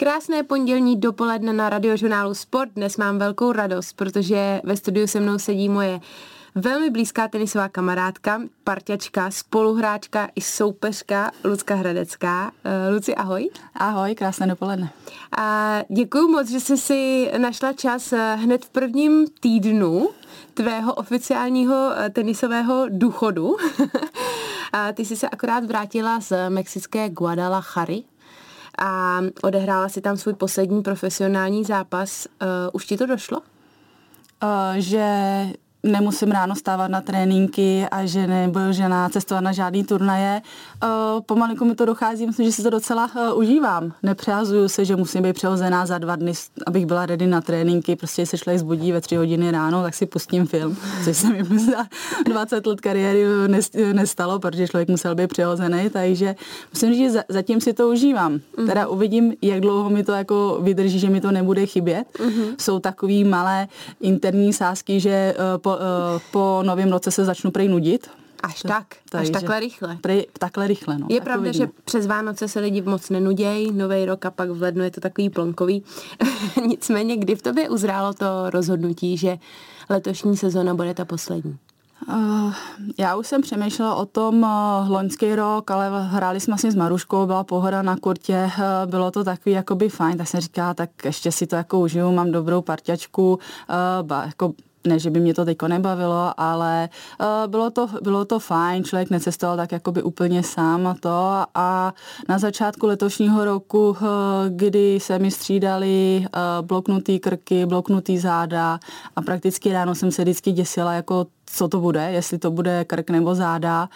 Krásné pondělní dopoledne na radiožurnálu Sport. Dnes mám velkou radost, protože ve studiu se mnou sedí moje velmi blízká tenisová kamarádka, parťačka, spoluhráčka i soupeřka Lucka Hradecká. Uh, Luci, ahoj. Ahoj, krásné dopoledne. A děkuji moc, že jsi si našla čas eh, hned v prvním týdnu tvého oficiálního eh, tenisového důchodu. a ty jsi se akorát vrátila z mexické Guadalajara a odehrála si tam svůj poslední profesionální zápas. Uh, už ti to došlo? Uh, že nemusím ráno stávat na tréninky a že nebudu žena cestovat na žádný turnaje. Uh, pomalinku mi to dochází, myslím, že si to docela uh, užívám. Nepřázuju se, že musím být přehozená za dva dny, abych byla ready na tréninky. Prostě se člověk zbudí ve tři hodiny ráno, tak si pustím film, což se mi za 20 let kariéry nestalo, protože člověk musel být přehozený, takže myslím, že zatím si to užívám. Mm-hmm. Teda uvidím, jak dlouho mi to jako vydrží, že mi to nebude chybět. Mm-hmm. Jsou takový malé interní sázky, že uh, po, uh, po novém roce se začnu prej nudit. Až tak, Takže, až takhle rychle. Prej, takhle rychle, no. Je pravda, že přes Vánoce se lidi moc nenudějí, nový rok a pak v lednu je to takový plonkový. Nicméně, kdy v tobě uzrálo to rozhodnutí, že letošní sezona bude ta poslední? Uh, já už jsem přemýšlela o tom uh, loňský rok, ale hráli jsme vlastně s Maruškou, byla pohoda na kurtě, uh, bylo to takový jakoby fajn, tak jsem říkala, tak ještě si to jako užiju, mám dobrou parťačku, ba, jako ne, že by mě to teďko nebavilo, ale uh, bylo, to, bylo to fajn, člověk necestoval tak jakoby úplně sám a to. A na začátku letošního roku, uh, kdy se mi střídali uh, bloknutý krky, bloknutý záda a prakticky ráno jsem se vždycky děsila, jako co to bude, jestli to bude krk nebo záda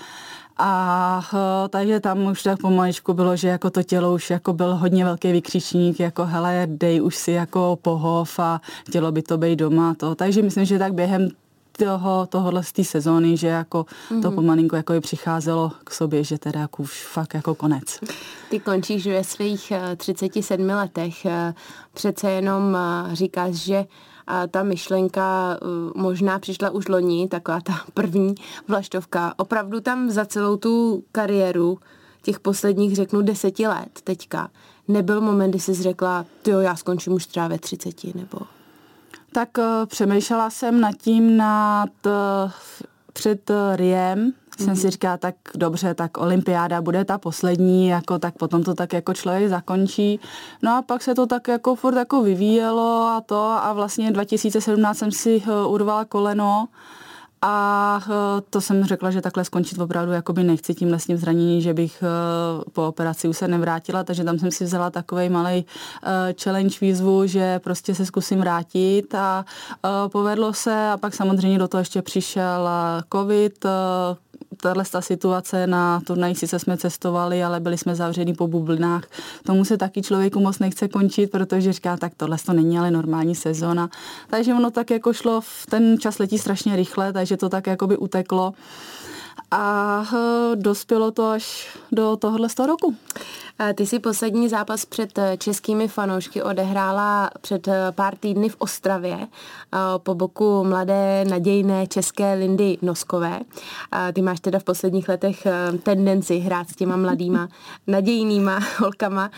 a uh, takže tam už tak pomaličku bylo, že jako to tělo už jako byl hodně velký vykřičník, jako hele, dej už si jako pohov a chtělo by to být doma. To. Takže myslím, že tak během toho, tohohle z té sezóny, že jako mm-hmm. to mhm. pomalinko jako přicházelo k sobě, že teda jako už fakt jako konec. Ty končíš ve svých 37 eh, letech. Eh, přece jenom říkáš, že a ta myšlenka uh, možná přišla už loni, taková ta první vlaštovka. Opravdu tam za celou tu kariéru těch posledních, řeknu, deseti let teďka, nebyl moment, kdy jsi řekla, jo, já skončím už třeba ve třiceti, nebo... Tak uh, přemýšlela jsem nad tím nad, uh, před Riem, jsem si říkala, tak dobře, tak olympiáda bude ta poslední, jako tak potom to tak jako člověk zakončí. No a pak se to tak jako furt jako vyvíjelo a to a vlastně 2017 jsem si uh, urvala koleno a uh, to jsem řekla, že takhle skončit opravdu jakoby nechci tím zranění, že bych uh, po operaci už se nevrátila, takže tam jsem si vzala takový malý challenge výzvu, že prostě se zkusím vrátit a povedlo se a pak samozřejmě do toho ještě přišel covid, tahle ta situace na turnaji sice jsme cestovali, ale byli jsme zavření po bublinách. Tomu se taky člověku moc nechce končit, protože říká, tak tohle to není ale normální sezóna. Takže ono tak jako šlo, ten čas letí strašně rychle, takže to tak jako by uteklo a eh, dospělo to až do tohohle roku. Ty si poslední zápas před eh, českými fanoušky odehrála před eh, pár týdny v Ostravě po boku mladé nadějné české Lindy Noskové. Ty máš teda v posledních letech tendenci hrát s těma mladýma nadějnýma holkama.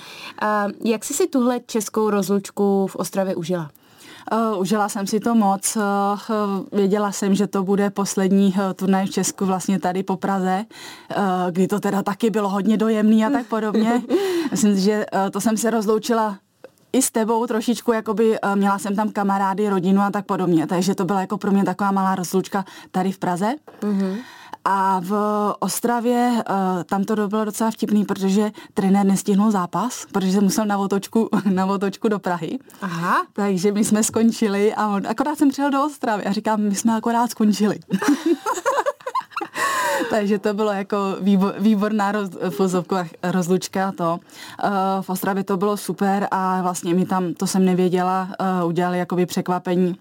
Jak jsi si tuhle českou rozlučku v Ostravě užila? Uh, užila jsem si to moc. Uh, věděla jsem, že to bude poslední uh, turnaj v Česku vlastně tady po Praze, uh, kdy to teda taky bylo hodně dojemný a tak podobně. Myslím, že uh, to jsem se rozloučila i s tebou trošičku, jakoby měla jsem tam kamarády, rodinu a tak podobně, takže to byla jako pro mě taková malá rozlučka tady v Praze. Mm-hmm. A v Ostravě uh, tam to bylo docela vtipný, protože trenér nestihnul zápas, protože se musel na otočku, na otočku do Prahy. Aha. Takže my jsme skončili a on, akorát jsem přijel do Ostravy a říkám, my jsme akorát skončili. Takže to bylo jako výbor, výborná roz, rozlučka to. Uh, v Ostravě to bylo super a vlastně mi tam, to jsem nevěděla, uh, udělali jakoby překvapení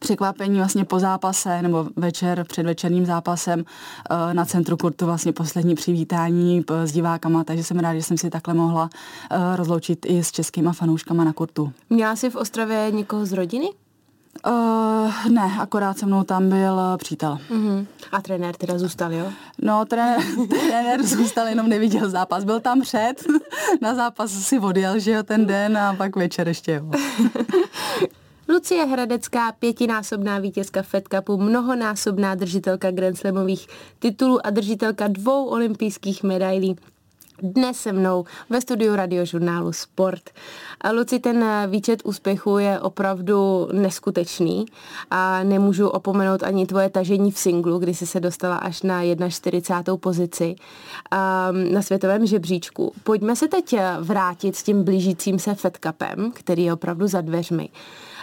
překvapení vlastně po zápase nebo večer před večerním zápasem eh, na centru kurtu vlastně poslední přivítání eh, s divákama, takže jsem ráda, že jsem si takhle mohla eh, rozloučit i s českýma fanouškama na kurtu. Měla jsi v Ostravě někoho z rodiny? Uh, ne, akorát se mnou tam byl přítel. Uh-huh. A trenér teda zůstal, jo? No, trenér, trenér zůstal, jenom neviděl zápas. Byl tam před, na zápas si odjel, že jo, ten den a pak večer ještě, jo. Lucie Hradecká, pětinásobná vítězka Fed Cupu, mnohonásobná držitelka Grand Slamových titulů a držitelka dvou olympijských medailí dnes se mnou ve studiu radiožurnálu Sport. A Luci, ten výčet úspěchu je opravdu neskutečný a nemůžu opomenout ani tvoje tažení v singlu, kdy jsi se dostala až na 41. pozici na světovém žebříčku. Pojďme se teď vrátit s tím blížícím se Fed Cupem, který je opravdu za dveřmi,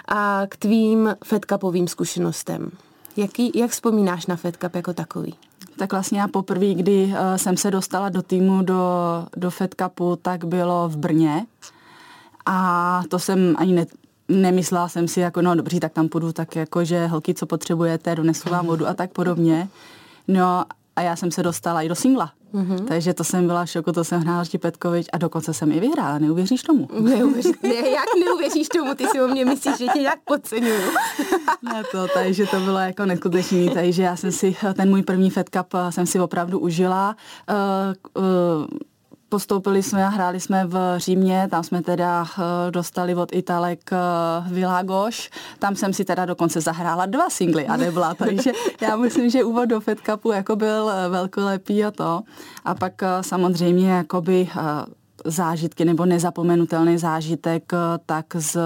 a k tvým Fed Cupovým zkušenostem. Jaký, jak vzpomínáš na Fed Cup jako takový? Tak vlastně já poprvé, kdy uh, jsem se dostala do týmu do, do Fed Cupu, tak bylo v Brně. A to jsem ani ne, nemyslela jsem si jako, no dobří, tak tam půjdu, tak jako, že holky, co potřebujete, donesu vám vodu a tak podobně. No a já jsem se dostala i do singla. Mm-hmm. Takže to jsem byla šoku, to jsem hrála Petkovič a dokonce jsem i vyhrála, neuvěříš tomu? Neuvěří, ne, jak neuvěříš tomu, ty si o mě myslíš, že tě jak podceňuju. ne to, takže to bylo jako neskutečný, takže já jsem si ten můj první Fed Cup jsem si opravdu užila. Uh, uh, Postoupili jsme a hráli jsme v Římě, tam jsme teda eh, dostali od Italek eh, Vilagoš, tam jsem si teda dokonce zahrála dva singly a nebyla, takže já myslím, že úvod do Fed Cupu jako byl eh, velkolepý a to. A pak samozřejmě jakoby zážitky nebo nezapomenutelný zážitek tak z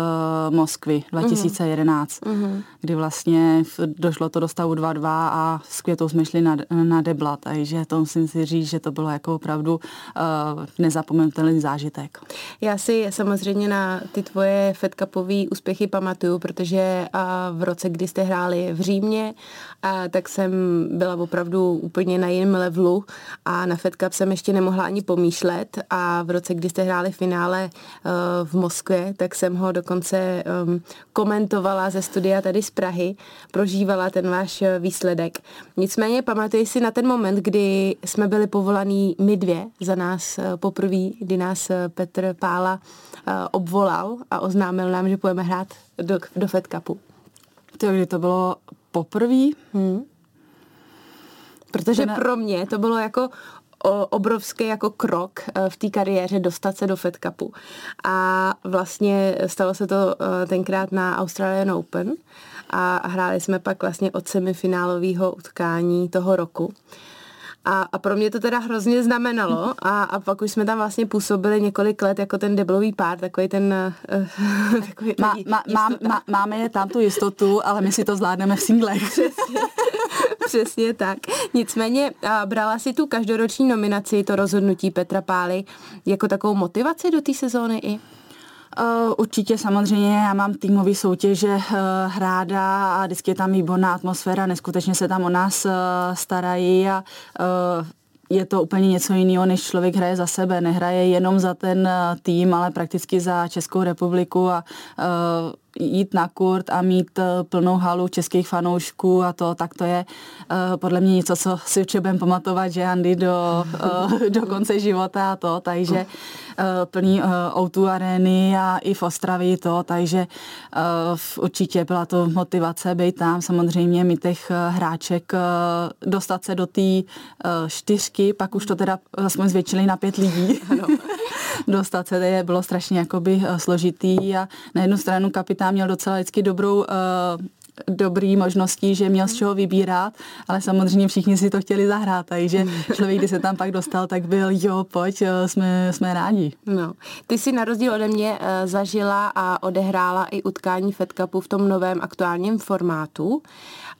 Moskvy 2011, mm-hmm. kdy vlastně došlo to do stavu 2-2 a s Květou jsme šli na, na debla, takže to musím si říct, že to bylo jako opravdu uh, nezapomenutelný zážitek. Já si samozřejmě na ty tvoje Fed Cupové úspěchy pamatuju, protože uh, v roce, kdy jste hráli v Římě, uh, tak jsem byla opravdu úplně na jiném levelu a na Fed Cup jsem ještě nemohla ani pomýšlet a v roce roce, kdy jste hráli finále uh, v Moskvě, tak jsem ho dokonce um, komentovala ze studia tady z Prahy, prožívala ten váš eh, výsledek. Nicméně pamatuji si na ten moment, kdy jsme byli povolaní my dvě za nás uh, poprvé, kdy nás Petr Pála obvolal a oznámil nám, že půjdeme hrát do, do Fed Cupu. To, kdy to bylo poprvé? Hmm. Protože pro mě to bylo jako obrovský jako krok eh, v té kariéře dostat se do Fed Cupu. A vlastně stalo se to eh, tenkrát na Australian Open a hráli jsme pak vlastně od semifinálového utkání toho roku. A, a pro mě to teda hrozně znamenalo a, a pak už jsme tam vlastně působili několik let jako ten deblový pár, takový ten... Uh, takový má, má, má, má, máme je tam tu jistotu, ale my si to zvládneme v singlech. Přesně, přesně tak. Nicméně a brala si tu každoroční nominaci, to rozhodnutí Petra Pály, jako takovou motivaci do té sezóny i? Uh, určitě samozřejmě, já mám týmový soutěže uh, hráda a vždycky je tam výborná atmosféra, neskutečně se tam o nás uh, starají a je to úplně něco jiného, než člověk hraje za sebe. Nehraje jenom za ten tým, ale prakticky za Českou republiku a jít na kurt a mít uh, plnou halu českých fanoušků a to, tak to je uh, podle mě něco, co si určitě budeme pamatovat, že Andy do, uh, do konce života a to, takže plný O2 arény a i v Ostravě to, takže určitě byla to motivace být tam, samozřejmě mít těch hráček, dostat se do té čtyřky, pak už to teda aspoň zvětšili na pět lidí. Ano. Dostat se, je bylo strašně jakoby složitý a na jednu stranu kapitán měl docela vždycky dobrou uh, dobrý možností, že měl z čeho vybírat, ale samozřejmě všichni si to chtěli zahrát, takže člověk, když se tam pak dostal, tak byl, jo, pojď, eh, jsme, jsme rádi. No. Ty si na rozdíl ode mě zažila a odehrála i utkání Fed Cupu v tom novém aktuálním formátu.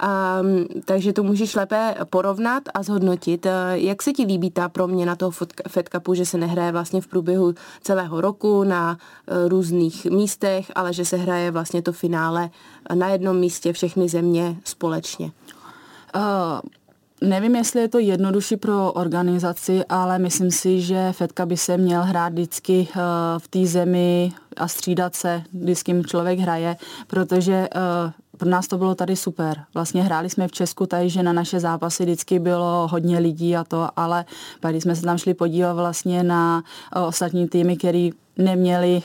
Um, takže to můžeš lépe porovnat a zhodnotit. Uh, jak se ti líbí ta proměna toho Fed Cupu, že se nehraje vlastně v průběhu celého roku na uh, různých místech, ale že se hraje vlastně to finále na jednom místě všechny země společně? Uh, Nevím, jestli je to jednodušší pro organizaci, ale myslím si, že Fedka by se měl hrát vždycky v té zemi a střídat se, kdy s kým člověk hraje, protože pro nás to bylo tady super. Vlastně hráli jsme v Česku tady, že na naše zápasy vždycky bylo hodně lidí a to, ale pak když jsme se tam šli podívat vlastně na ostatní týmy, který neměli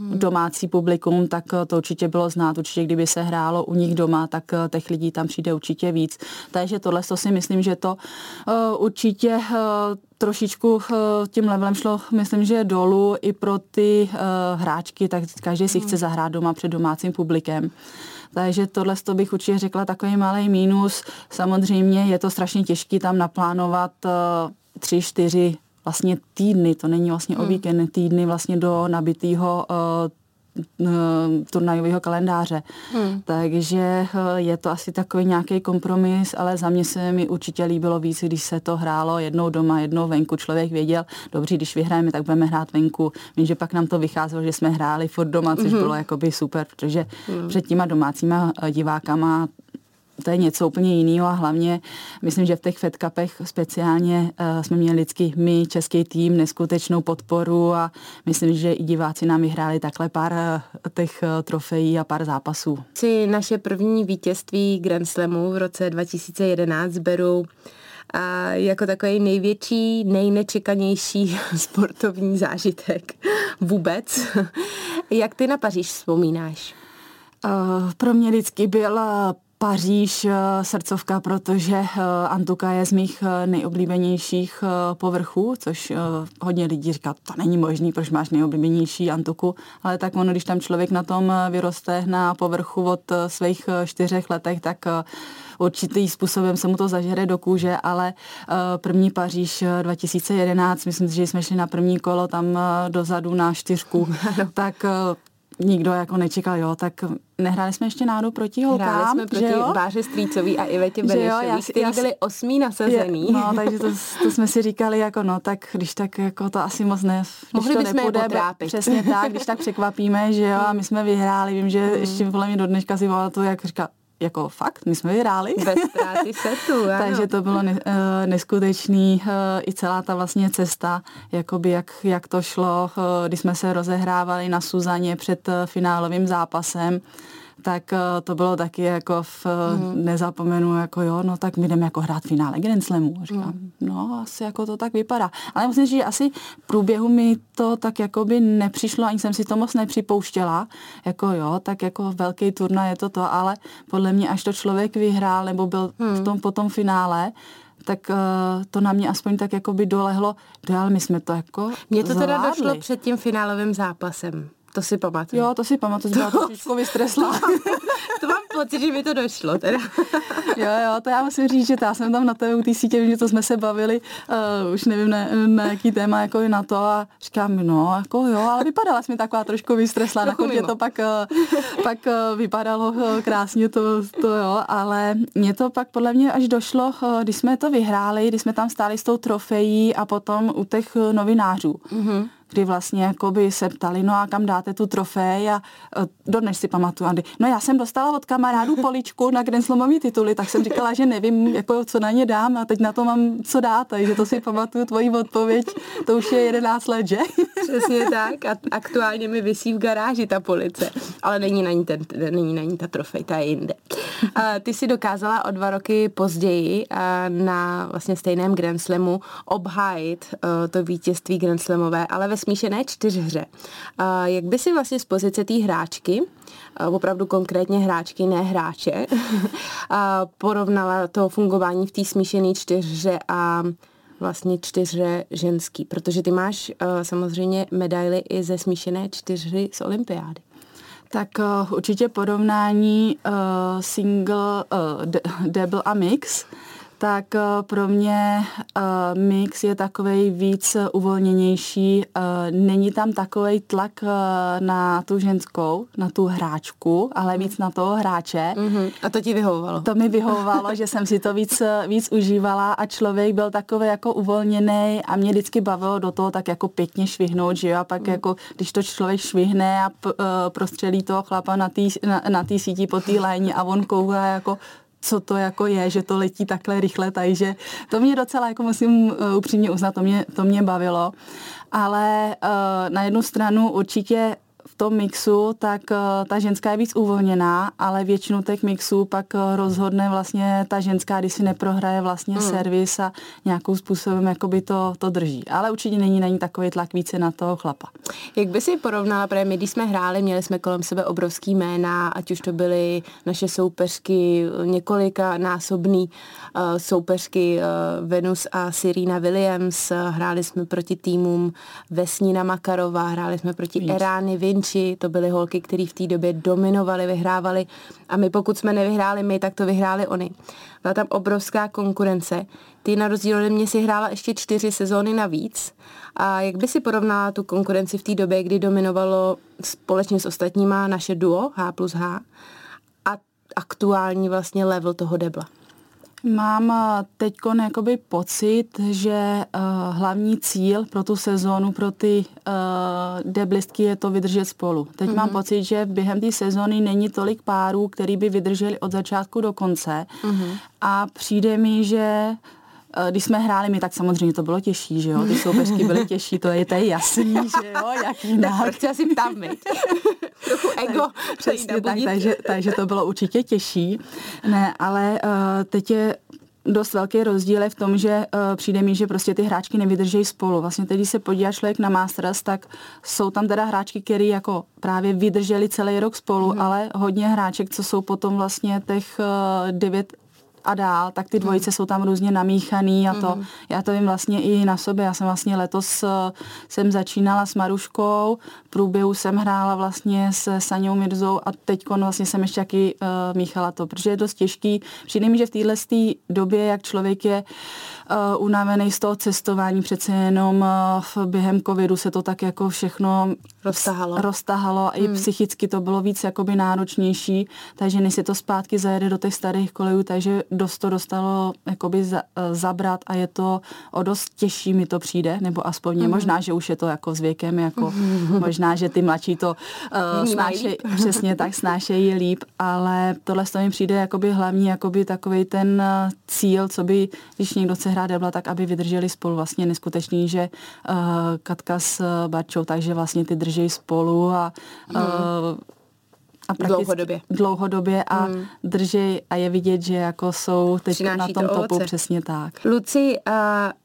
uh, domácí publikum, tak uh, to určitě bylo znát. Určitě, kdyby se hrálo u nich doma, tak uh, těch lidí tam přijde určitě víc. Takže tohle to si myslím, že to uh, určitě trošičku tím levelem šlo, myslím, že dolů i pro ty hráčky, tak každý si chce hmm. zahrát doma před domácím publikem. Takže tohle to bych určitě řekla takový malý mínus. Samozřejmě je to strašně těžké tam naplánovat uh, tři, čtyři vlastně týdny, to není vlastně hmm. o víkend, týdny vlastně do nabitého uh, turnajového kalendáře. Hmm. Takže je to asi takový nějaký kompromis, ale za mě se mi určitě líbilo víc, když se to hrálo jednou doma, jednou venku. Člověk věděl, dobře, když vyhrajeme, tak budeme hrát venku. Vím, že pak nám to vycházelo, že jsme hráli furt doma, což hmm. bylo jakoby super, protože hmm. před těma domácíma divákama to je něco úplně jiného a hlavně myslím, že v těch Fed Cupech speciálně uh, jsme měli vždycky my, český tým, neskutečnou podporu a myslím, že i diváci nám vyhráli takhle pár uh, těch uh, trofejí a pár zápasů. Si naše první vítězství Grand Slamu v roce 2011 beru a jako takový největší, nejnečekanější sportovní zážitek vůbec. Jak ty na Paříž vzpomínáš? Uh, pro mě vždycky byl Paříž eh, srdcovka, protože eh, Antuka je z mých eh, nejoblíbenějších povrchů, což hodně lidí říká, to není možný, proč máš nejoblíbenější Antuku, ale tak ono, když tam člověk na tom vyroste na povrchu od svých čtyřech letech, tak určitý způsobem se mu to zažere do kůže, ale první Paříž 2011, myslím si, že jsme šli na první kolo tam dozadu na čtyřku, tak nikdo jako nečekal, jo, tak nehráli jsme ještě náhodou proti holkám, Hráli jsme proti jo? Báře Strýcový a Ivetě Benešový, kteří byli osmí nasazený. Je, no, takže to, to, jsme si říkali, jako no, tak když tak jako to asi moc ne, když Mohli to nepůjde, přesně tak, když tak překvapíme, že jo, a my jsme vyhráli, vím, že mm. ještě podle mě do dneška si to, jak říká, jako fakt, my jsme vyhráli. Bez ztráty setu, ano. Takže to bylo ne, uh, neskutečný uh, i celá ta vlastně cesta, jakoby jak, jak to šlo, uh, když jsme se rozehrávali na Suzaně před uh, finálovým zápasem, tak eh, to bylo taky jako v, mm. nezapomenu, jako jo, no tak my jdeme jako hrát finále Grand Slamu. Říkám, mm. no asi jako to tak vypadá. Ale musím říct, že asi v průběhu mi to tak jako by nepřišlo, ani jsem si to moc nepřipouštěla, jako jo, tak jako velký turnaj je to to, ale podle mě až to člověk vyhrál, nebo byl mm. v hmm. tom potom finále, tak uh, to na mě aspoň tak jako by dolehlo, dál my jsme to jako Mně to teda došlo před tím finálovým zápasem. To si pamatuju. Jo, to si pamatuju, že byla trošičku vystresla. to mám pocit, že mi to došlo teda. jo, jo, to já musím říct, že já jsem tam na té, u té sítě, že to jsme se bavili, uh, už nevím na, na jaký téma, jako i na to a říkám, no, jako jo, ale vypadala jsi mi taková trošku vystresla, nakonec to pak, uh, pak uh, vypadalo uh, krásně to, to jo, ale mě to pak podle mě až došlo, uh, když jsme to vyhráli, když jsme tam stáli s tou trofejí a potom u těch novinářů. Mm-hmm kdy vlastně jakoby se ptali, no a kam dáte tu trofej a e, dodnes si pamatuju, Andy. No já jsem dostala od kamarádů poličku na Grand tituly, tak jsem říkala, že nevím, jako, co na ně dám a teď na to mám co dát, takže to si pamatuju tvoji odpověď, to už je 11 let, že? Přesně tak a aktuálně mi vysí v garáži ta police, ale není na ní, ten, není na ní ta trofej, ta je jinde. A ty si dokázala o dva roky později na vlastně stejném Grand Slamu obhájit e, to vítězství Grand Slamové, ale ve smíšené čtyřhře. Jak by si vlastně z pozice té hráčky, opravdu konkrétně hráčky, ne hráče, porovnala to fungování v té smíšené čtyřhře a vlastně čtyřhře ženský, protože ty máš uh, samozřejmě medaily i ze smíšené čtyřhry z olympiády. Tak uh, určitě porovnání uh, single, uh, double a mix tak eh, pro mě uh, mix je takový víc uvolněnější. Uh, není tam takový tlak na tu ženskou, na tu hráčku, ale víc na toho hráče. Mm-hmm. A to ti vyhovovalo? To mi vyhovovalo, že jsem si to víc, víc užívala a člověk byl takový jako uvolněný a mě vždycky bavilo do toho tak jako pěkně švihnout, že jo? A pak mm. jako, když to člověk švihne a p- prostřelí toho chlapa na té na, na síti po té léni a on kouká jako co to jako je, že to letí takhle rychle, takže to mě docela, jako musím uh, upřímně uznat, to mě, to mě bavilo. Ale uh, na jednu stranu určitě tom mixu, tak uh, ta ženská je víc uvolněná, ale většinu těch mixů pak uh, rozhodne vlastně ta ženská, když si neprohraje vlastně mm. servis a nějakou způsobem jakoby to, to drží. Ale určitě není na ní takový tlak více na toho chlapa. Jak by si porovnala, protože my, když jsme hráli, měli jsme kolem sebe obrovský jména, ať už to byly naše soupeřky, několika násobný uh, soupeřky uh, Venus a Serena Williams, hráli jsme proti týmům Vesnina Makarová, hráli jsme proti. Erány Vinci, to byly holky, které v té době dominovaly, vyhrávali a my pokud jsme nevyhráli my, tak to vyhráli oni. Byla tam obrovská konkurence. Ty na rozdíl ode mě si hrála ještě čtyři sezóny navíc. A jak by si porovnala tu konkurenci v té době, kdy dominovalo společně s ostatníma naše duo H plus H a aktuální vlastně level toho debla? Mám eh, teď jakoby pocit, že uh, hlavní cíl pro tu sezónu, pro ty uh, deblistky je to vydržet spolu. Teď mm-hmm. mám mhm. pocit, že během té sezóny není tolik párů, který by vydrželi od začátku do konce mm-hmm. a přijde mi, že když jsme hráli my, tak samozřejmě to bylo těžší, že jo, ty soupeřky byly těžší, to je, to je jasný, že jo, jak jinak. Proč asi ptám, Trochu ego. Tak, přesně tak, takže, takže to bylo určitě těžší. Ne, ale uh, teď je dost velký rozdíl je v tom, že uh, přijde mi, že prostě ty hráčky nevydrží spolu. Vlastně teď, když se podívá člověk na Masters, tak jsou tam teda hráčky, které jako právě vydrželi celý rok spolu, mm. ale hodně hráček, co jsou potom vlastně těch uh, devět a dál, tak ty dvojice mm. jsou tam různě namíchaný a to, mm. já to vím vlastně i na sobě. Já jsem vlastně letos uh, jsem začínala s Maruškou, v průběhu jsem hrála vlastně s Saňou Mirzou a teď vlastně jsem ještě taky uh, míchala to, protože je dost těžký. Přijde mi, že v téhle době, jak člověk je uh, unavený z toho cestování, přece jenom uh, během covidu se to tak jako všechno roztahalo. roztahalo a i psychicky to bylo víc jakoby náročnější, takže než se to zpátky zajede do těch starých kolejů, takže dost to dostalo jakoby za, eh, zabrat a je to o dost těžší mi to přijde, nebo aspoň mm. možná, že už je to jako s věkem, jako mm. možná, že ty mladší to uh, snášejí, přesně tak, snášejí líp, ale tohle to mi přijde jakoby hlavní, jakoby takový ten uh, cíl, co by, když někdo chce hrát debla, tak aby vydrželi spolu. Vlastně neskutečný, že uh, Katka s Barčou, takže vlastně ty drží spolu a uh, a dlouhodobě. Dlouhodobě a hmm. drží a je vidět, že jako jsou teď na tom to topu přesně tak. Luci, uh,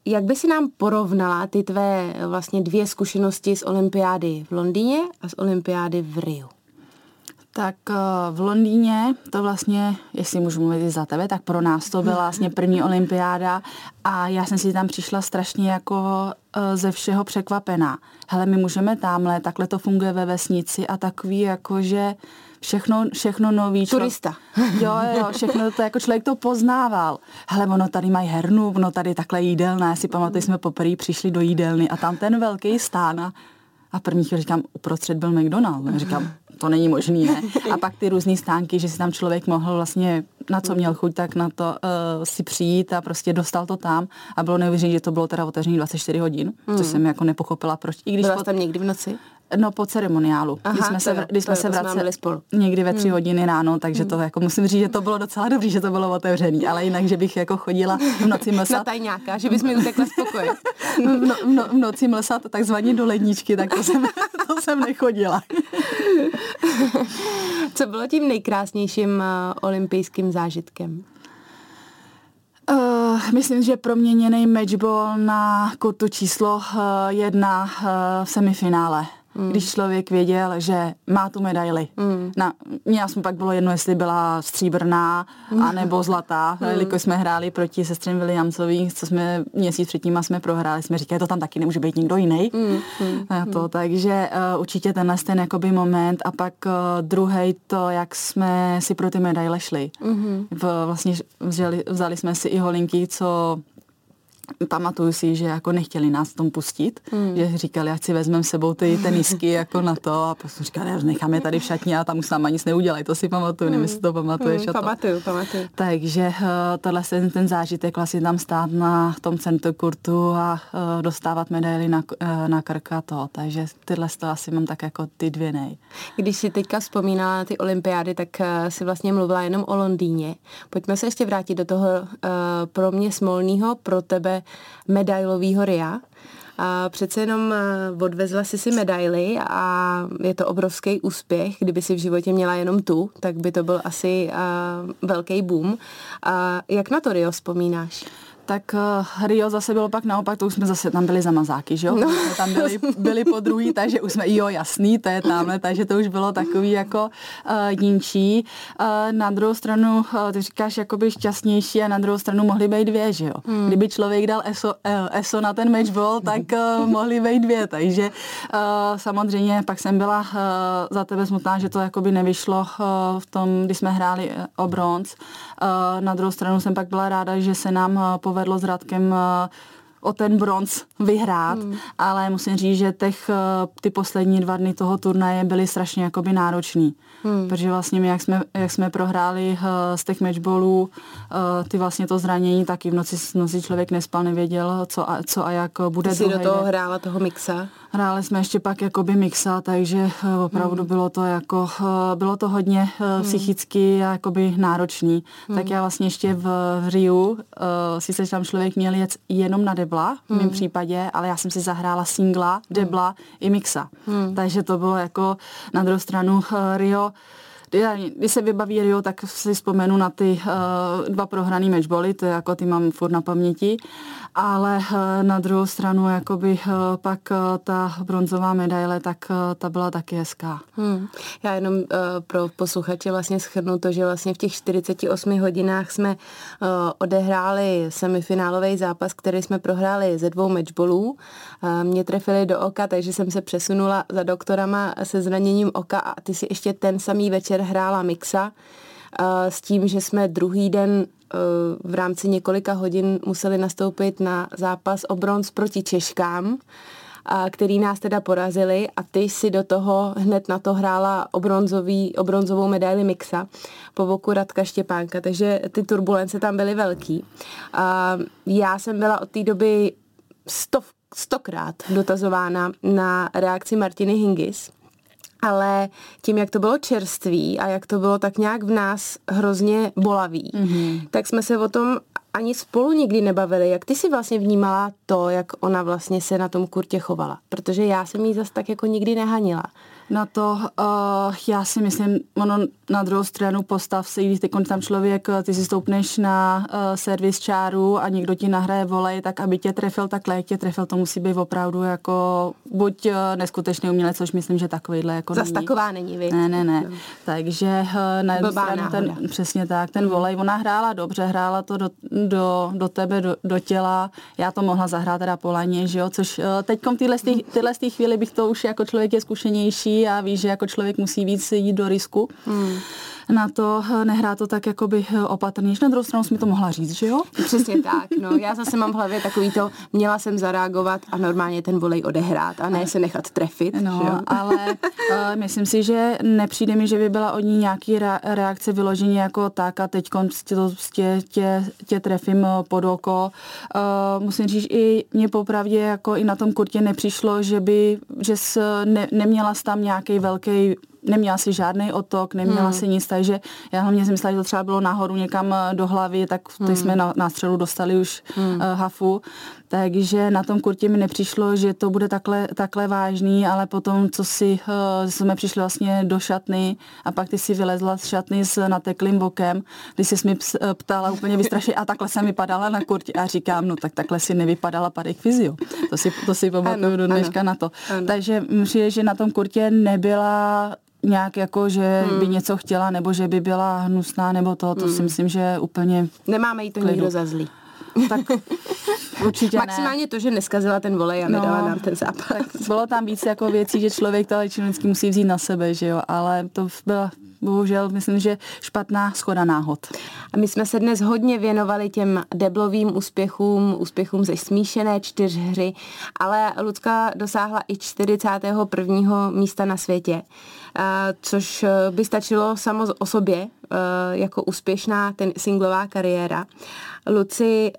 jak by si nám porovnala ty tvé vlastně dvě zkušenosti z olympiády v Londýně a z olympiády v Riu? Tak eh, v Londýně to vlastně, jestli můžu mluvit za tebe, tak pro nás to byla vlastně první olympiáda a já jsem si tam přišla strašně jako eh, ze všeho překvapená. Hele, my můžeme tamhle, takhle to funguje ve vesnici a takový jako, že všechno, všechno nový. Turista. Jo, jo, všechno to, jako člověk to poznával. Hele, ono tady mají hernu, ono tady takhle jídelné. Si pamatuju, jsme poprvé přišli do jídelny a tam ten velký stán a, a první chvíli říkám, uprostřed byl McDonald. Říkám, to není možný, ne? A pak ty různé stánky, že si tam člověk mohl vlastně, na co měl chuť, tak na to uh, si přijít a prostě dostal to tam. A bylo neuvěřitelné, že to bylo teda otevřené 24 hodin, mm. což jsem jako nepochopila, proč. I když Byla tam někdy v noci? No po ceremoniálu, Aha, když jsme se, když jsme se vraceli spolu. někdy ve tři hmm. hodiny ráno, takže hmm. to jako musím říct, že to bylo docela dobrý, že to bylo otevřený, ale jinak, že bych jako chodila v noci mlsat. Na tajňáka, že bys mi utekla z pokoje. v, no, v, no, v noci mlsat takzvaně do ledničky, tak to jsem, to jsem nechodila. Co bylo tím nejkrásnějším uh, olympijským zážitkem? Uh, myslím, že proměněný matchball na kurtu číslo uh, jedna uh, v semifinále mm. když člověk věděl, že má tu medaili. Mm. Na, mě jsme pak bylo jedno, jestli byla stříbrná mm. anebo zlatá, mm. jelikož jsme hráli proti sestřem Williamsových, co jsme měsíc předtím a jsme prohráli, jsme říkali, to tam taky nemůže být nikdo jiný. Mm. Mm. to, mm. takže uh, určitě tenhle ten jakoby moment a pak uh, druhý to, jak jsme si pro ty medaile šli. Mm. V, vlastně vzali, vzali jsme si i holinky, co pamatuju si, že jako nechtěli nás tom pustit, mm. že říkali, ať si vezmeme sebou ty tenisky jako na to a prostě říkali, necháme tady v šatně a tam už s náma nic neudělají, to si pamatuju, nevím, jestli to pamatuješ. Mm, pamatuju, pamatuju. Takže uh, tohle ten, ten zážitek vlastně tam stát na tom centokurtu a uh, dostávat medaily na, uh, na krk a to, takže tyhle to asi mám tak jako ty dvě nej. Když si teďka vzpomínala na ty olympiády, tak uh, si vlastně mluvila jenom o Londýně. Pojďme se ještě vrátit do toho uh, pro mě smolného, pro tebe medailového RIA. A přece jenom odvezla si si medaily a je to obrovský úspěch. Kdyby si v životě měla jenom tu, tak by to byl asi velký boom. A jak na to Rio vzpomínáš? Tak uh, Rio zase bylo pak naopak, to už jsme zase tam byli zamazáky, že jo? No. Jsme tam byli, byli po druhý, takže už jsme, jo, jasný, to je tamhle, takže to už bylo takový jako uh, jinčí. Uh, na druhou stranu, uh, ty říkáš jakoby šťastnější a na druhou stranu mohly být dvě, že jo? Hmm. Kdyby člověk dal ESO, uh, ESO na ten matchball, tak uh, mohly být dvě, takže uh, samozřejmě pak jsem byla uh, za tebe smutná, že to jakoby nevyšlo uh, v tom, když jsme hráli o bronz. Uh, na druhou stranu jsem pak byla ráda, že se nám uh, povedlo s Radkem eh, o ten bronz vyhrát, hmm. ale musím říct, že těch, eh, ty poslední dva dny toho turnaje byly strašně jakoby náročný. Hmm. Protože vlastně my, jak jsme, jak jsme prohráli uh, z těch matchballů, ty vlastně to zranění, taky v noci, v noci člověk nespal, nevěděl, co a, co a jak bude. Ty jsi do toho hrála toho mixa? Hráli jsme ještě pak jakoby mixa, takže uh, opravdu hmm. bylo to jako, uh, bylo to hodně uh, psychicky a jakoby náročný. Hmm. Tak já vlastně ještě v, v Riu, uh, sice tam člověk měl jet jenom na debla, v mém hmm. případě, ale já jsem si zahrála singla, debla hmm. i mixa. Hmm. Takže to bylo jako na druhou stranu uh, Rio když se vybaví Rio, tak si vzpomenu na ty uh, dva prohraný matchboly, to je jako ty mám furt na paměti, ale uh, na druhou stranu jakoby uh, pak uh, ta bronzová medaile, tak ta byla taky hezká. Hmm. Já jenom pro posluchače vlastně schrnu to, že vlastně v těch 48 hodinách jsme odehráli semifinálový zápas, který jsme prohráli ze dvou matchbolů. Mě trefili do oka, takže jsem se přesunula za doktorama se zraněním oka a ty si ještě ten samý večer hrála mixa eh, s tím, že jsme druhý den eh, v rámci několika hodin museli nastoupit na zápas o bronz proti Češkám, který nás teda porazili. A ty si do toho hned na to hrála o, bronzový, o bronzovou medaili mixa po boku Radka Štěpánka, takže ty turbulence tam byly velký. Já jsem byla od té doby stov, stokrát dotazována na reakci Martiny Hingis, ale tím, jak to bylo čerství a jak to bylo tak nějak v nás hrozně bolavý, mm-hmm. tak jsme se o tom ani spolu nikdy nebavili. Jak ty si vlastně vnímala to, jak ona vlastně se na tom kurtě chovala? Protože já jsem jí zase tak jako nikdy nehanila na to, uh, já si myslím, ono na druhou stranu postav se, když tam člověk, ty si stoupneš na uh, servis čáru a někdo ti nahraje volej, tak aby tě trefil takhle, jak tě trefil, to musí být opravdu jako buď uh, neskutečný umělec, což myslím, že takovýhle jako Zas není. taková není, vy. Ne, ne, ne. No. Takže uh, na jednu stranu ten, přesně tak, ten volej, ona hrála dobře, hrála to do, do, do tebe, do, do těla, já to mohla zahrát teda po laně, že jo, což uh, teď tyhle, tyhle chvíli bych to už jako člověk je zkušenější, a ví, že jako člověk musí víc jít do risku. Hmm na to, nehrá to tak jakoby opatrně. Na druhou stranu mi to mohla říct, že jo? Přesně tak, no. Já zase mám v hlavě takový to, měla jsem zareagovat a normálně ten volej odehrát a ne se nechat trefit. No, že jo? ale uh, myslím si, že nepřijde mi, že by byla od ní nějaký reakce vyloženě jako tak a teď tě, tě, tě, tě trefím pod oko. Uh, musím říct, i mě popravdě jako i na tom kurtě nepřišlo, že by, že s, ne, neměla tam nějaký velký neměla si žádný otok, neměla hmm. si nic, takže já hlavně si myslela, že to třeba bylo nahoru někam do hlavy, tak hmm. jsme na, na střelu dostali už hmm. uh, hafu, takže na tom kurtě mi nepřišlo, že to bude takhle, takhle vážný, ale potom, co si, uh, jsme přišli vlastně do šatny a pak ty si vylezla z šatny s nateklým bokem, když jsi mi ptala úplně vystrašeně a takhle jsem vypadala na kurtě a říkám, no tak takhle si nevypadala padek fyzio. To si, to si pamatuju do dneška ano, na to. Ano. Takže myslím, že na tom kurtě nebyla nějak jako, že hmm. by něco chtěla, nebo že by byla hnusná, nebo to, to hmm. si myslím, že úplně... Nemáme jí to klidu. nikdo za zlý. Tak určitě Maximálně ne. to, že neskazila ten volej a nedala no, nám ten zápas. Tak bylo tam víc jako věcí, že člověk to vždycky musí vzít na sebe, že jo, ale to byla bohužel myslím, že špatná schoda náhod. A my jsme se dnes hodně věnovali těm deblovým úspěchům, úspěchům ze smíšené čtyřhry, ale Lucka dosáhla i 41. místa na světě, což by stačilo samo o sobě jako úspěšná ten singlová kariéra. Luci,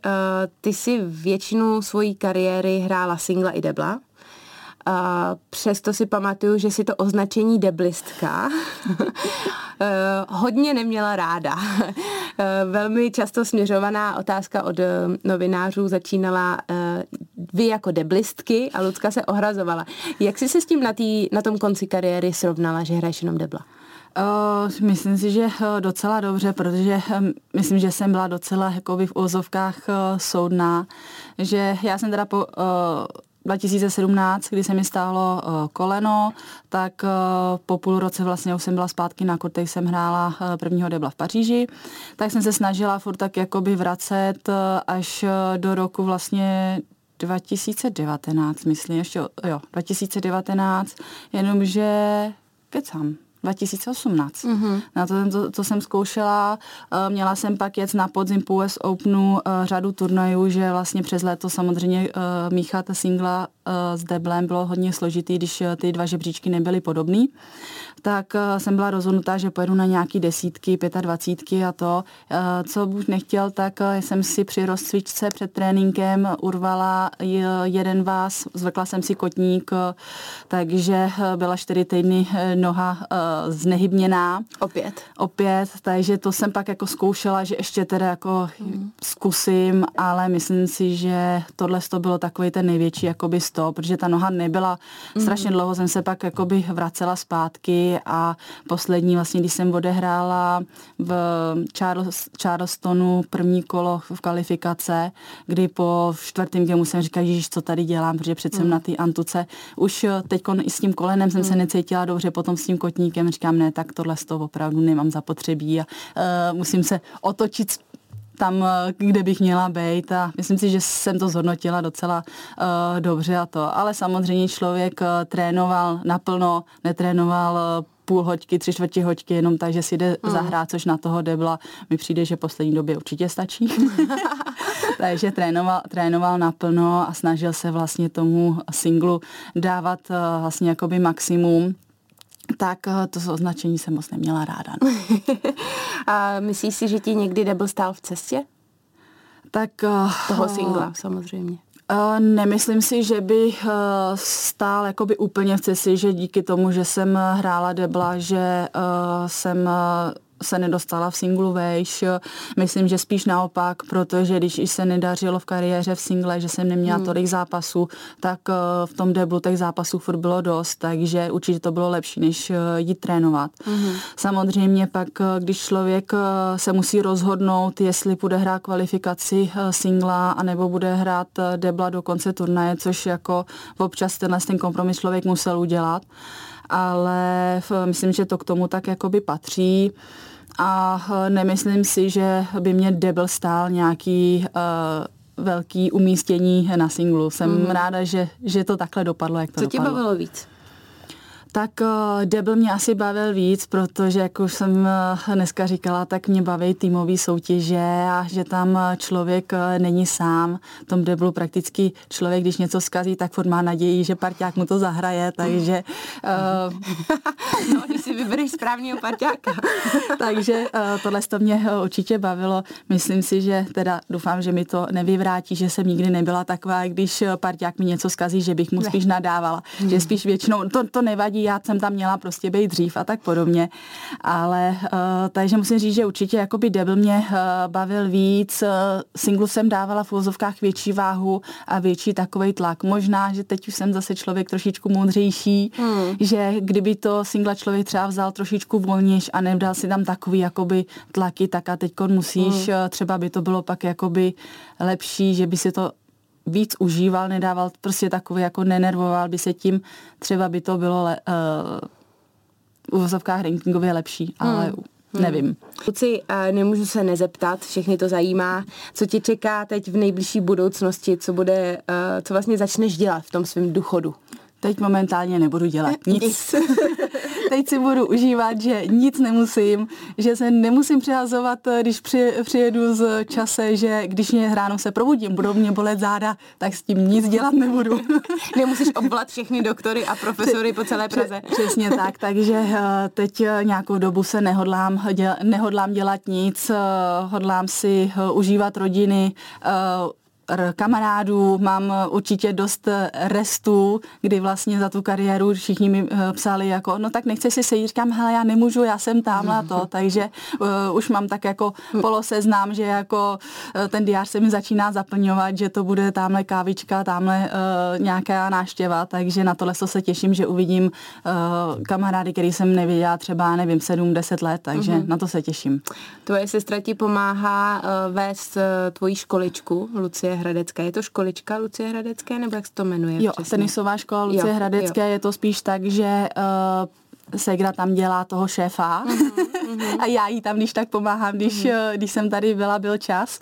ty si většinu svojí kariéry hrála singla i debla. Přesto si pamatuju, že si to označení deblistka eh, hodně neměla ráda. Velmi často směřovaná otázka od novinářů začínala vy jako deblistky a Lucka se ohrazovala. Jak jsi se s tím na, tý, na tom konci kariéry srovnala, že hraješ jenom debla? Uh, myslím si, že docela dobře, protože myslím, že jsem byla docela jakoby v úzovkách uh, soudná, že já jsem teda po, uh, 2017, kdy se mi stálo uh, koleno, tak uh, po půl roce vlastně už jsem byla zpátky na kortech, jsem hrála uh, prvního debla v Paříži, tak jsem se snažila furt tak jakoby vracet až do roku vlastně 2019, myslím, ještě, jo, 2019, jenomže kecám, 2018. Mm-hmm. Na to, to, to jsem zkoušela. Eh, měla jsem pak jet na podzim po US Openu eh, řadu turnajů, že vlastně přes léto samozřejmě eh, míchat singla s deblem bylo hodně složitý, když ty dva žebříčky nebyly podobný tak eh, jsem byla rozhodnutá, že pojedu na nějaký desítky, pětadvacítky a to. Eh, co bych nechtěl, tak eh, jsem si při rozcvičce před tréninkem urvala jeden vás, zvykla jsem si kotník, takže byla čtyři týdny noha znehybněná. Opět? Opět, takže to jsem pak jako zkoušela, že ještě teda jako hmm. zkusím, ale myslím si, že tohle to bylo takový ten největší jakoby stop, protože ta noha nebyla, hmm. strašně dlouho jsem se pak jakoby vracela zpátky a poslední vlastně, když jsem odehrála v Charles, Charlestonu první kolo v kvalifikace, kdy po čtvrtém gemu jsem říkala, že co tady dělám, protože přece mm. na té antuce. Už teď i s tím kolenem jsem mm. se necítila dobře, potom s tím kotníkem říkám, ne, tak tohle z toho opravdu nemám zapotřebí a uh, musím se otočit tam, kde bych měla být a myslím si, že jsem to zhodnotila docela uh, dobře a to. Ale samozřejmě člověk uh, trénoval naplno, netrénoval uh, půl hoďky, tři čtvrtě hoďky, jenom tak, že si jde mm. zahrát, což na toho debla mi přijde, že poslední době určitě stačí. Takže trénoval, trénoval naplno a snažil se vlastně tomu singlu dávat uh, vlastně jakoby maximum tak eh, to označení jsem moc neměla ráda. No. a myslíš si, že ti někdy nebyl stál v cestě? Tak... Uh, Toho singla samozřejmě. Uh, nemyslím si, že by uh, stál jakoby úplně v cestě, že díky tomu, že jsem hrála debla, že uh, jsem uh, se nedostala v singlu vejš. Myslím, že spíš naopak, protože když se nedařilo v kariéře v single, že jsem neměla hmm. tolik zápasů, tak eh, v tom deblu těch zápasů furt bylo dost, takže určitě to bylo lepší, než eh, jít trénovat. Hmm. Samozřejmě pak, eh, když člověk se musí rozhodnout, jestli bude hrát kvalifikaci singla, anebo bude hrát debla do konce turnaje, což jako občas tenhle ten kompromis člověk musel udělat, ale myslím, že to k tomu tak jakoby patří a eh, nemyslím si, že by mě Debel stál nějaký uh, velký umístění na singlu. Jsem mm. ráda, že, že to takhle dopadlo, jak to Co dopadlo. tě bavilo víc? Tak uh, Debl mě asi bavil víc, protože jak už jsem uh, dneska říkala, tak mě baví týmové soutěže a že tam uh, člověk není sám. V tom Deblu prakticky člověk, když něco zkazí, tak furt má naději, že parťák mu to zahraje, takže... Uh, no, když si vybereš správného parťáka. takže uh, tohle to mě určitě bavilo. Myslím si, že teda doufám, že mi to nevyvrátí, že jsem nikdy nebyla taková, když parťák mi něco zkazí, že bych mu spíš nadávala. Hmm. Že spíš většinou, to, to nevadí, nevadí, já jsem tam měla prostě být dřív a tak podobně. Ale uh, takže musím říct, že určitě jakoby Devil mě uh, bavil víc. Uh, singlu jsem dávala v úzovkách větší váhu a větší takový tlak. Možná, že teď už jsem zase člověk trošičku moudřejší, hmm. že kdyby to singla člověk třeba vzal trošičku volnějš a nedal si tam takový jakoby tlaky, tak a teď musíš, hmm. třeba by to bylo pak jakoby lepší, že by si to víc užíval, nedával prostě takový, jako nenervoval by se tím, třeba by to bylo le, uh, v uvozovkách rankingově lepší, ale hmm. Hmm. Nevím. Kluci, nemůžu se nezeptat, všechny to zajímá. Co ti čeká teď v nejbližší budoucnosti? Co bude, eh, co vlastně začneš dělat v tom svém důchodu? Teď momentálně nebudu dělat nic. nic. Teď si budu užívat, že nic nemusím, že se nemusím přihazovat, když při, přijedu z čase, že když mě ráno se probudím, budou mě bolet záda, tak s tím nic dělat nebudu. Nemusíš obvolat všechny doktory a profesory po celé Praze. Přesně tak, takže eh, teď eh, nějakou dobu se nehodlám, nehodlám dělat nic, eh, hodlám si užívat rodiny, kamarádů, mám určitě dost restů, kdy vlastně za tu kariéru všichni mi psali jako, no tak nechci si sejít, říkám, hele, já nemůžu, já jsem tam a to, takže uh, už mám tak jako poloseznám, že jako uh, ten diář se mi začíná zaplňovat, že to bude tamhle kávička, tamhle uh, nějaká náštěva, takže na tohle se těším, že uvidím uh, kamarády, který jsem neviděla třeba, nevím, 7-10 let, takže mm-hmm. na to se těším. Tvoje sestra ti pomáhá uh, vést uh, tvoji školičku Lucie Hradecké. Je to školička Lucie Hradecké, nebo jak se to jmenuje? Jo, přesně? tenisová škola Lucie jo, Hradecké jo. je to spíš tak, že uh, Segra tam dělá toho šéfa mm-hmm. a já jí tam když tak pomáhám, když, mm-hmm. když jsem tady byla, byl čas.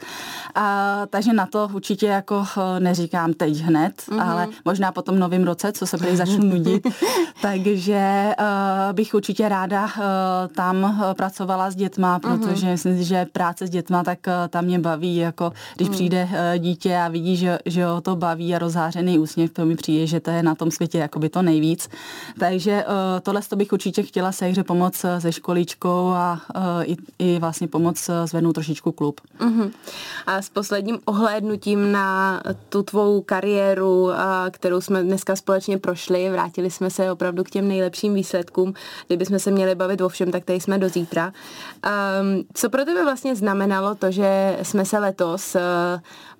A, takže na to určitě jako eh, neříkám teď hned, mm-hmm. ale možná po tom novém roce, co se prý začnu nudit. takže uh, bych určitě ráda uh, tam pracovala s dětma, mhm. protože mm-hmm. myslím si, že práce s dětma, tak uh, tam mě baví, jako když mm. přijde uh, dítě a vidí, že, že ho to baví a rozhářený úsměv, to mi přijde, že to je na tom světě jakoby to nejvíc. Takže uh, tohle to bych určitě chtěla se hře pomoct eh, se školíčkou a uh, i, i vlastně pomoct eh, zvednout trošičku klub. Uh-huh. A s posledním ohlédnutím na tu tvou kariéru, kterou jsme dneska společně prošli, vrátili jsme se opravdu k těm nejlepším výsledkům. Kdybychom se měli bavit o všem, tak tady jsme do zítra. Um, co pro tebe vlastně znamenalo to, že jsme se letos uh,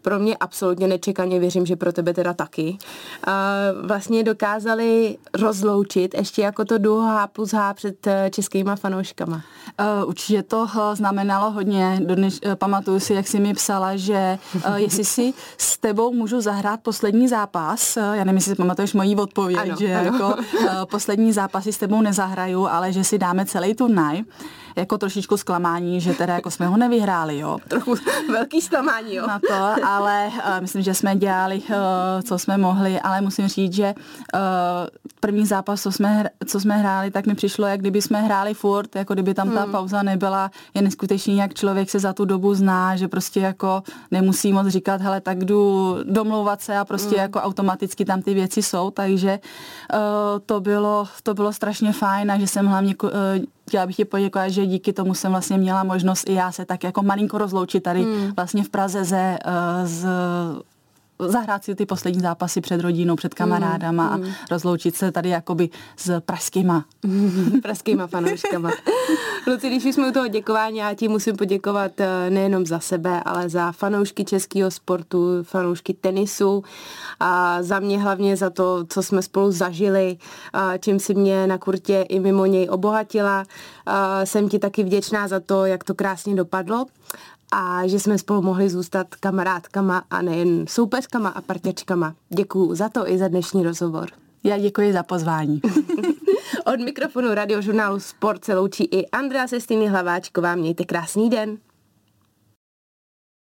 pro mě absolutně nečekaně, věřím, že pro tebe teda taky, uh, vlastně dokázali rozloučit ještě jako to plus H před eh, českýma fanouškama. Uh, určitě to uh, znamenalo hodně. Dodnes, uh, pamatuju si, jak jsi mi psala, že uh, jestli si s tebou můžu zahrát poslední zápas, já nevím, jestli si pamatuješ mojí odpověď, ano, že ano. jako poslední zápasy s tebou nezahraju, ale že si dáme celý turnaj jako trošičku zklamání, že teda jako jsme ho nevyhráli, jo. Trochu velký zklamání, jo. Na to, ale uh, myslím, že jsme dělali, uh, co jsme mohli, ale musím říct, že uh, první zápas, co jsme, co jsme hráli, tak mi přišlo, jak kdyby jsme hráli furt, jako kdyby tam ta hmm. pauza nebyla, je neskutečný, jak člověk se za tu dobu zná, že prostě jako nemusí moc říkat, hele, tak jdu domlouvat se a prostě hmm. jako automaticky tam ty věci jsou, takže uh, to bylo, to bylo strašně fajn a že jsem hlavně uh, chtěla bych ti poděkovat, že díky tomu jsem vlastně měla možnost i já se tak jako malinko rozloučit tady hmm. vlastně v Praze ze, uh, z zahrát si ty poslední zápasy před rodinou, před kamarádama mm, mm. a rozloučit se tady jakoby s pražskýma. pražskýma fanouškama. Luci, když jsme u toho děkování, já ti musím poděkovat eh, nejenom za sebe, ale za fanoušky českého sportu, fanoušky tenisu a za mě hlavně za to, co jsme spolu zažili, a čím si mě na kurtě i mimo něj obohatila. A jsem ti taky vděčná za to, jak to krásně dopadlo a že jsme spolu mohli zůstat kamarádkama a nejen soupeřkama a parťačkama. Děkuju za to i za dnešní rozhovor. Já děkuji za pozvání. Od mikrofonu radiožurnálu Sport se loučí i Andrea Sestýny Hlaváčková. Mějte krásný den.